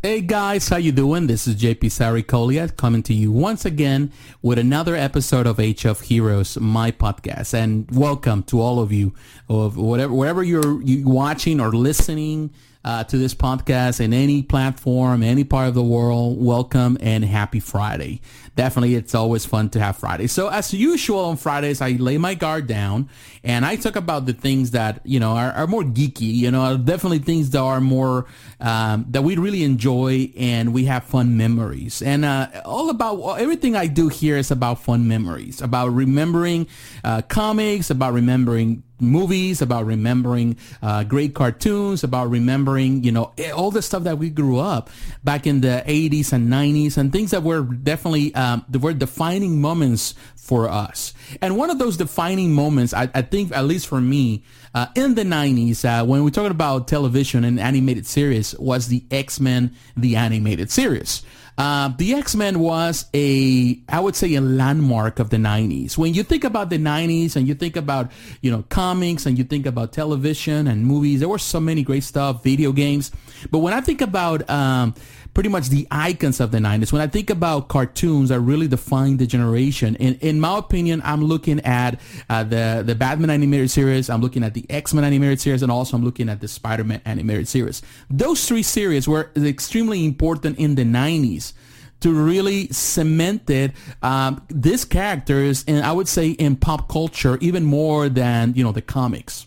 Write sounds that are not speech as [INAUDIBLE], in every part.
Hey guys, how you doing? This is JP Saricolia coming to you once again with another episode of of Heroes, my podcast. And welcome to all of you of whatever wherever you're you watching or listening uh, to this podcast in any platform, any part of the world. Welcome and happy Friday. Definitely, it's always fun to have Friday. So as usual on Fridays, I lay my guard down and I talk about the things that you know are, are more geeky. You know, definitely things that are more um, that we really enjoy and we have fun memories. And uh, all about everything I do here is about fun memories, about remembering uh, comics, about remembering movies, about remembering uh, great cartoons, about remembering, you know, eh, all the stuff that we grew up back in the 80s and 90s and things that were definitely, um, were defining moments for us. And one of those defining moments, I, I think, at least for me, uh, in the 90s, uh, when we're talking about television and animated series, was the X-Men, the animated series. Uh, the X-Men was a, I would say, a landmark of the 90s. When you think about the 90s and you think about, you know, comics and you think about television and movies, there were so many great stuff, video games. But when I think about um, pretty much the icons of the 90s. When I think about cartoons that really define the generation, in, in my opinion, I'm looking at uh, the, the Batman animated series, I'm looking at the X-Men animated series, and also I'm looking at the Spider-Man animated series. Those three series were extremely important in the 90s to really cemented um, these characters and I would say in pop culture even more than you know the comics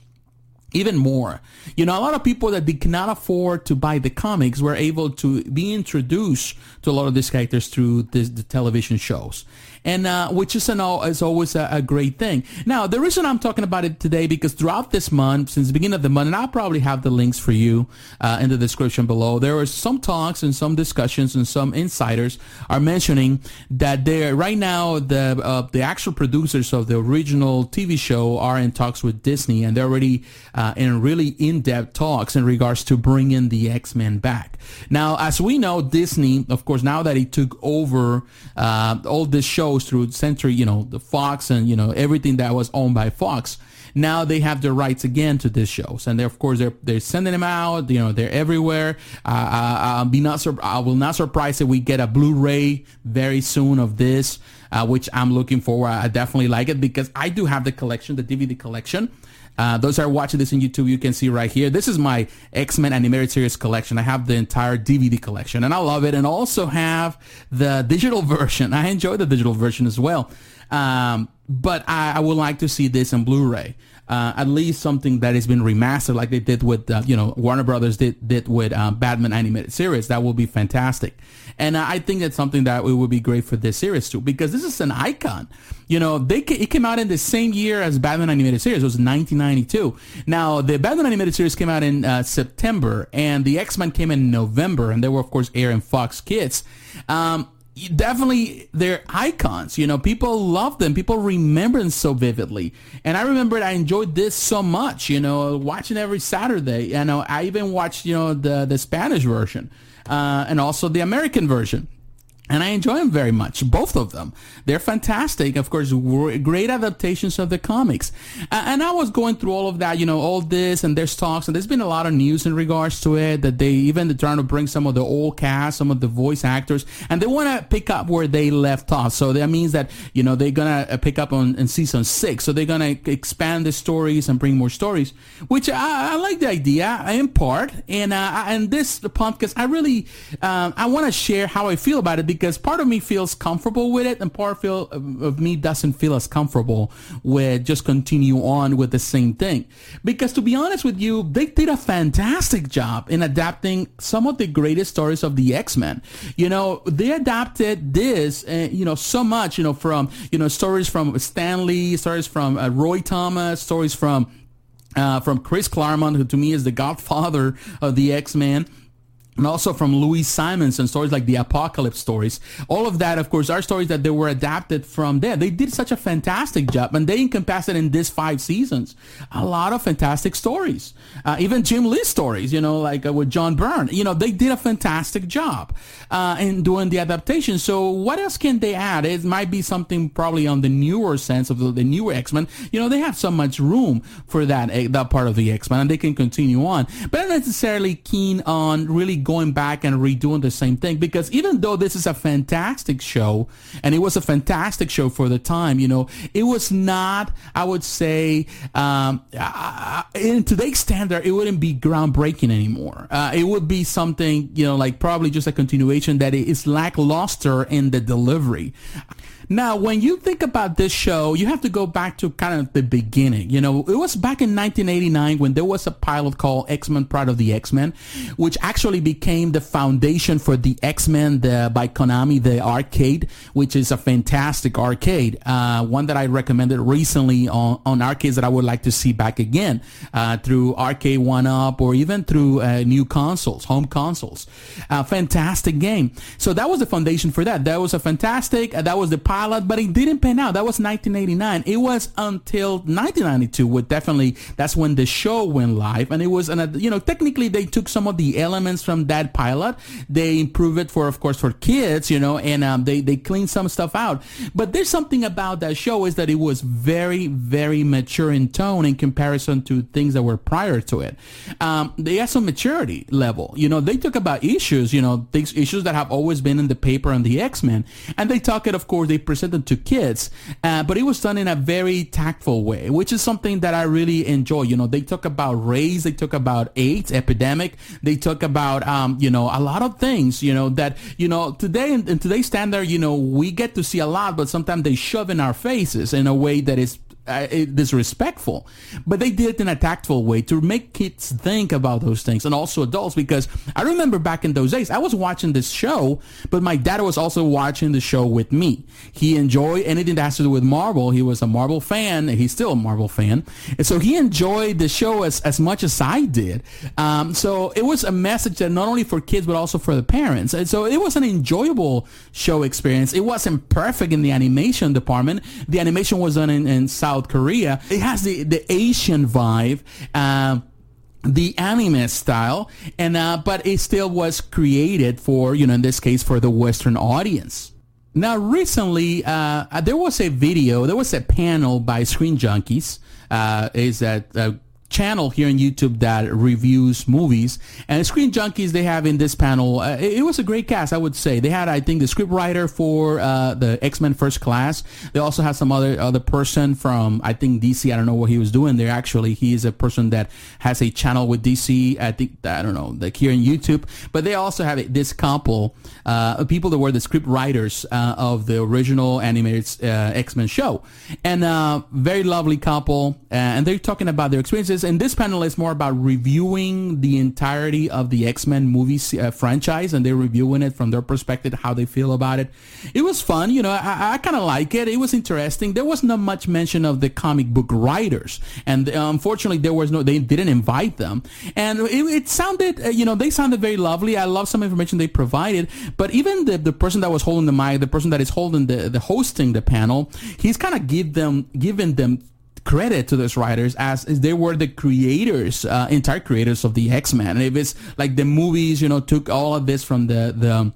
even more. You know, a lot of people that they cannot afford to buy the comics were able to be introduced to a lot of these characters through this, the television shows and uh, which is an is always a, a, great thing. Now, the reason I'm talking about it today because throughout this month, since the beginning of the month, and I'll probably have the links for you uh, in the description below. There are some talks and some discussions and some insiders are mentioning that they're right now the uh, the actual producers of the original TV show are in talks with Disney, and they're already uh, in really in-depth talks in regards to bringing the X-Men back. Now, as we know, Disney, of course, now that he took over uh, all this show shows through Century, you know, the Fox and, you know, everything that was owned by Fox. Now they have the rights again to these shows, and of course they're they're sending them out. You know, they're everywhere. Uh, I, I'll be not sur- I will not surprise if we get a Blu-ray very soon of this, uh, which I'm looking forward. I definitely like it because I do have the collection, the DVD collection. Uh, those are watching this on YouTube, you can see right here. This is my X-Men animated series collection. I have the entire DVD collection and I love it. And also have the digital [LAUGHS] version. I enjoy the digital version as well. Um, but I, I, would like to see this in Blu-ray. Uh, at least something that has been remastered, like they did with, uh, you know, Warner Brothers did did with uh, Batman animated series. That will be fantastic, and I think that's something that it would be great for this series too, because this is an icon. You know, they it came out in the same year as Batman animated series. It was 1992. Now, the Batman animated series came out in uh, September, and the X Men came in November, and they were of course airing Fox Kids. Um, definitely they're icons you know people love them people remember them so vividly. And i remember i enjoyed this so much you know watching every saturday you know i even watched you know the the spanish version uh, and also the american version and I enjoy them very much, both of them. They're fantastic, of course, great adaptations of the comics. And I was going through all of that, you know, all this, and there's talks, and there's been a lot of news in regards to it that they even trying to bring some of the old cast, some of the voice actors, and they want to pick up where they left off. So that means that you know they're gonna uh, pick up on in season six, so they're gonna expand the stories and bring more stories, which I, I like the idea in part. And uh, and this the podcast, I really um, I want to share how I feel about it because because part of me feels comfortable with it and part feel, of me doesn't feel as comfortable with just continue on with the same thing. Because to be honest with you, they did a fantastic job in adapting some of the greatest stories of the X-Men. You know, they adapted this, uh, you know, so much, you know, from, you know, stories from Stan Lee, stories from uh, Roy Thomas, stories from uh, from Chris Claremont, who to me is the godfather of the X-Men and also from Louise Simonson stories like the Apocalypse stories. All of that, of course, are stories that they were adapted from there. They did such a fantastic job, and they encompassed it in these five seasons. A lot of fantastic stories. Uh, even Jim Lee stories, you know, like uh, with John Byrne. You know, they did a fantastic job uh, in doing the adaptation. So what else can they add? It might be something probably on the newer sense of the, the newer X-Men. You know, they have so much room for that, eh, that part of the X-Men, and they can continue on. But I'm not necessarily keen on really going back and redoing the same thing because even though this is a fantastic show and it was a fantastic show for the time, you know, it was not, I would say, um, uh, in today's standard, it wouldn't be groundbreaking anymore. Uh, it would be something, you know, like probably just a continuation that is lackluster in the delivery. Now, when you think about this show, you have to go back to kind of the beginning. You know, it was back in 1989 when there was a pilot called X-Men Pride of the X-Men, which actually became the foundation for the X-Men the, by Konami, the arcade, which is a fantastic arcade. Uh, one that I recommended recently on, on arcades that I would like to see back again uh, through Arcade One Up or even through uh, new consoles, home consoles. fantastic game. So that was the foundation for that. That was a fantastic, that was the pilot pilot, but it didn't pan out. That was 1989. It was until 1992 where definitely that's when the show went live, and it was, and you know, technically they took some of the elements from that pilot, they improved it for, of course, for kids, you know, and um, they they cleaned some stuff out. But there's something about that show is that it was very, very mature in tone in comparison to things that were prior to it. Um, they had some maturity level. You know, they talk about issues, you know, things issues that have always been in the paper on the X Men, and they talk it, of course, they presented to kids, uh, but it was done in a very tactful way, which is something that I really enjoy. You know, they talk about race, they talk about AIDS epidemic, they talk about, um, you know, a lot of things, you know, that, you know, today in, in today's standard, you know, we get to see a lot, but sometimes they shove in our faces in a way that is uh, disrespectful, but they did it in a tactful way to make kids think about those things and also adults. Because I remember back in those days, I was watching this show, but my dad was also watching the show with me. He enjoyed anything that has to do with Marvel. He was a Marvel fan. He's still a Marvel fan, and so he enjoyed the show as as much as I did. Um, so it was a message that not only for kids but also for the parents. And so it was an enjoyable show experience. It wasn't perfect in the animation department. The animation was done in, in South South Korea. It has the, the Asian vibe. Uh, the anime style and uh, but it still was created for you know in this case for the western audience now recently uh, there was a video there was a panel by screen junkies uh, is that uh, channel here on YouTube that reviews movies. And Screen Junkies, they have in this panel, uh, it, it, was a great cast, I would say. They had, I think, the script writer for uh, the X-Men First Class. They also had some other other person from, I think, DC. I don't know what he was doing there. Actually, he is a person that has a channel with DC. I think, I don't know, like here on YouTube. But they also have this couple, uh, people that were the script writers uh, of the original animated uh, X-Men show. And uh, very lovely couple. and they're talking about their experiences is, and this panel is more about reviewing the entirety of the X-Men movie uh, franchise, and they're reviewing it from their perspective, how they feel about it. It was fun, you know. I, I kind of like it. It was interesting. There was not much mention of the comic book writers, and uh, unfortunately, there was no. They didn't invite them, and it, it sounded, uh, you know, they sounded very lovely. I love some information they provided, but even the the person that was holding the mic, the person that is holding the the hosting the panel, he's kind of give them giving them credit to those writers as, they were the creators, uh, entire creators of the X Men. And if it's like the movies, you know, took all of this from the the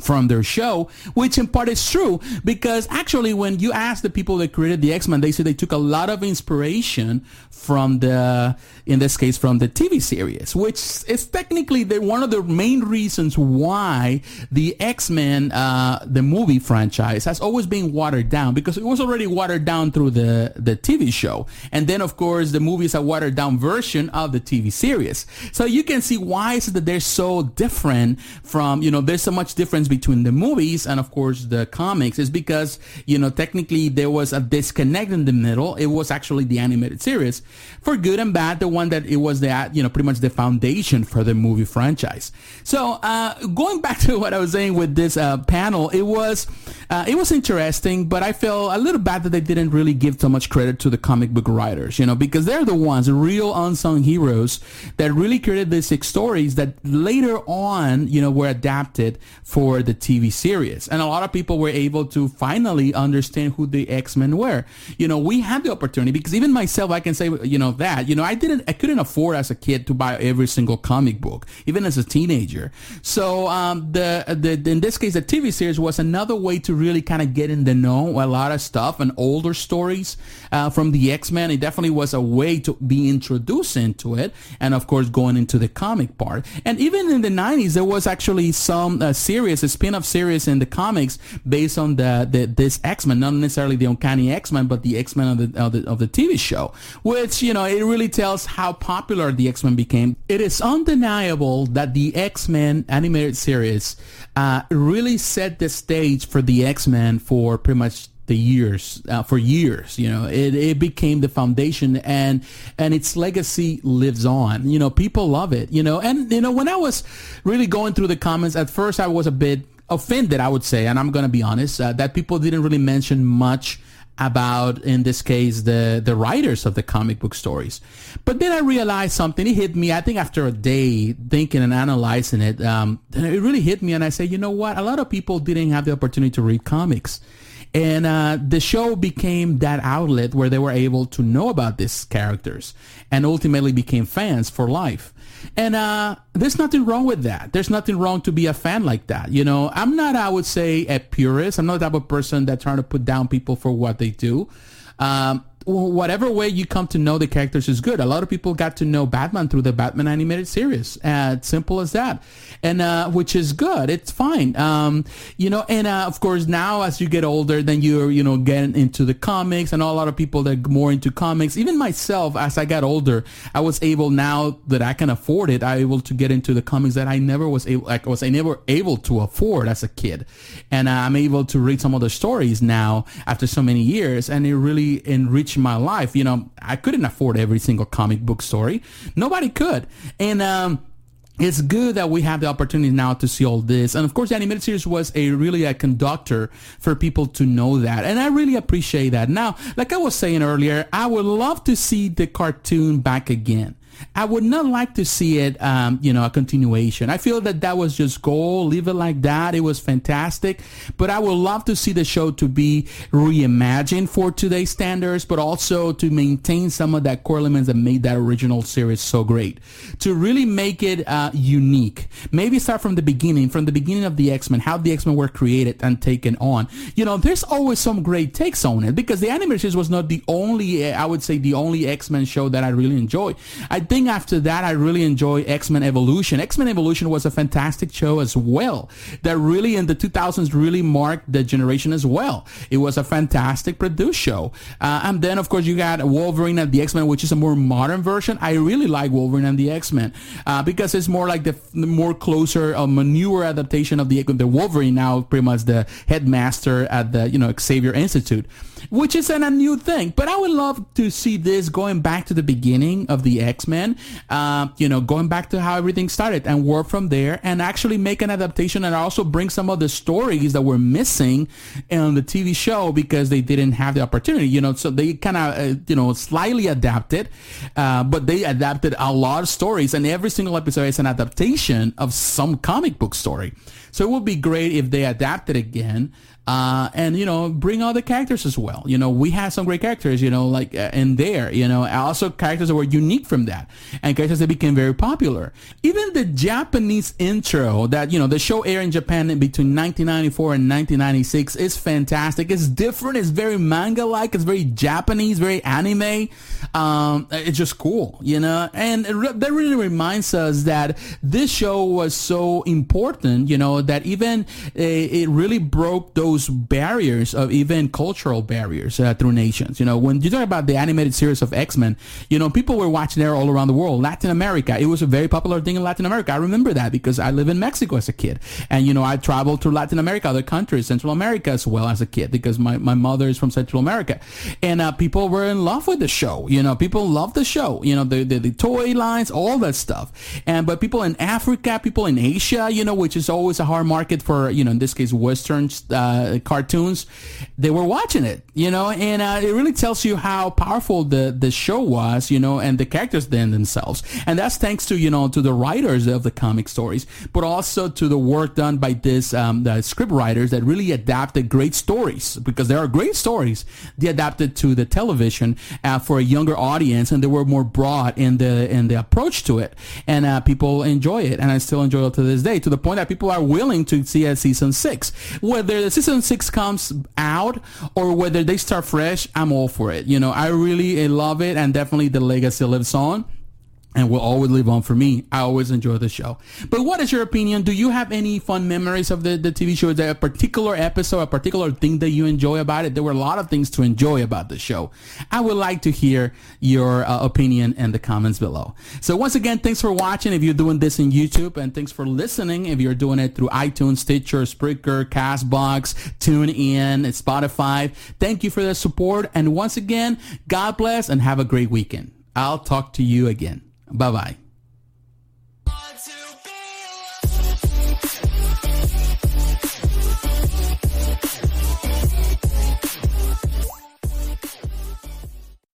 from their show, which in part is true because actually when you ask the people that created the X-Men, they say they took a lot of inspiration from the, in this case, from the TV series, which is technically the, one of the main reasons why the X-Men, uh, the movie franchise has always been watered down because it was already watered down through the, the TV show. And then of course the movie is a watered down version of the TV series. So you can see why is it that they're so different from, you know, there's so much difference between the movies and of course the comics is because, you know, technically there was a disconnect in the middle. It was actually the animated series for good and bad, the one that it was the, you know, pretty much the foundation for the movie franchise. So, uh, going back [LAUGHS] to what I was saying with this, uh, panel, it was, uh, it was interesting, but I feel a little bad that they didn't really give so much credit to the comic book writers, you know, because they're the ones, real unsung heroes that really created these six stories that later on, you know, were adapted for for the TV series. And a lot of people were able to finally understand who the X-Men were. You know, we had the opportunity because even myself, I can say, you know, that, you know, I didn't, I couldn't afford as a kid to buy every single comic book, even as a teenager. So, um, the, the, in this case, the TV series was another way to really kind of get in the know a lot of stuff and older stories, uh, from the X-Men. It definitely was a way to be introduced into it. And of course, going into the comic part. And even in the 90s, there was actually some uh, series, a spin-off series in the comics based on the, the this X-Men, not necessarily the Uncanny X-Men, but the X-Men of the, of the of the TV show, which you know it really tells how popular the X-Men became. It is undeniable that the X-Men animated series uh, really set the stage for the X-Men for pretty much the years uh, for years you know it, it became the foundation and and its legacy lives on. You know people love it you know and you know when i was really going through the comments at first i was a bit offended i would say and i'm gonna be honest uh, that people didn't really mention much about in this case the the writers of the comic book stories. But then i realized something it hit me i think after a day thinking and analyzing it um, it really hit me and i said you know what? A lot of people didn't have the opportunity to read comics and uh, the show became that outlet where they were able to know about these characters and ultimately became fans for life. And uh, there's nothing wrong with that. There's nothing wrong to be a fan like that. You know, I'm not, I would say, a purist. I'm not the type of person that trying to put down people for what they do. Um, whatever way you come to know the characters is good. A lot of people got to know Batman through the Batman animated series. Uh, simple as that. And, uh, which is good. It's fine. Um, you know, and, uh, of course now as you get older, then you're, you know, getting into the comics and a lot of people that more into comics. Even myself, as I got older, I was able now that I can afford it, I able to get into the comics that I never was able, like, was I never able to afford as a kid. And uh, I'm able to read some of the stories now after so many years and it really enriched my life. You know, I couldn't afford every single comic book story. Nobody could. And, um, it's good that we have the opportunity now to see all this. And of course, the animated series was a really a conductor for people to know that. And I really appreciate that. Now, like I was saying earlier, I would love to see the cartoon back again. I would not like to see it, um, you know, a continuation. I feel that that was just goal. Leave it like that. It was fantastic. But I would love to see the show to be reimagined for today's standards, but also to maintain some of that core elements that made that original series so great. To really make it uh, unique. Maybe start from the beginning, from the beginning of the X-Men, how the X-Men were created and taken on. You know, there's always some great takes on it because the animated series was not the only, I would say, the only X-Men show that I really enjoy. I think after that, I really enjoy X-Men Evolution. X-Men Evolution was a fantastic show as well that really in the 2000s really marked the generation as well. It was a fantastic produced show. Uh, and then, of course, you got Wolverine and the X-Men, which is a more modern version. I really like Wolverine and the X-Men uh, because it's more like the, the more closer, um, a newer adaptation of the, the Wolverine now pretty much the headmaster at the, you know, Xavier Institute which isn't a new thing. But I would love to see this going back to the beginning of the X-Men, uh, you know, going back to how everything started and work from there and actually make an adaptation and also bring some of the stories that were missing in the TV show because they didn't have the opportunity, you know, so they kind of, uh, you know, slightly adapted, uh, but they adapted a lot of stories and every single episode is an adaptation of some comic book story. So it would be great if they adapted again uh, and you know bring other characters as well. You know we had some great characters, you know, like uh, in there, you know, also characters that were unique from that, and characters that became very popular. Even the Japanese intro that you know the show aired in Japan between 1994 and 1996 is fantastic. It's different. It's very manga-like. It's very Japanese, very anime. Um, it's just cool, you know, and re- that really reminds us that this show was so important, you know, that even uh, it really broke those barriers of even cultural barriers uh, through nations. You know, when you talk about the animated series of X-Men, you know, people were watching there all around the world. Latin America, it was a very popular thing in Latin America. I remember that because I live in Mexico as a kid. And, you know, I traveled to Latin America, other countries, Central America as well as a kid because my, my mother is from Central America. And uh, people were in love with the show. You know, people loved the show. You know, the, the, the toy lines, all that stuff. And, but people in Africa, people in Asia, you know, which is always a hard market for, you know, in this case, Western uh, cartoons, they were watching it, you know, and uh, it really tells you how powerful the the show was, you know, and the characters then themselves, and that's thanks to you know to the writers of the comic stories, but also to the work done by this um, the script writers that really adapted great stories because there are great stories they adapted to the television uh, for a younger audience, and they were more broad in the in the approach to it, and uh, people enjoy it, and I still enjoy it to this day, to the point that people are willing to see a season six. Whether the season six comes out or whether they start fresh, I'm all for it. You know, I really eh, love it, and definitely the legacy lives on and will always live on for me. I always enjoy the show. But what is your opinion? Do you have any fun memories of the, the TV show? Is there a particular episode, a particular thing that you enjoy about it? There were a lot of things to enjoy about the show. I would like to hear your uh, opinion in the comments below. So once again, thanks for watching if you're doing this in YouTube and thanks for listening if you're doing it through iTunes, Stitcher, Spreaker, CastBox, TuneIn, Spotify. Thank you for the support. And once again, God bless and have a great weekend. I'll talk to you again. Bye bye.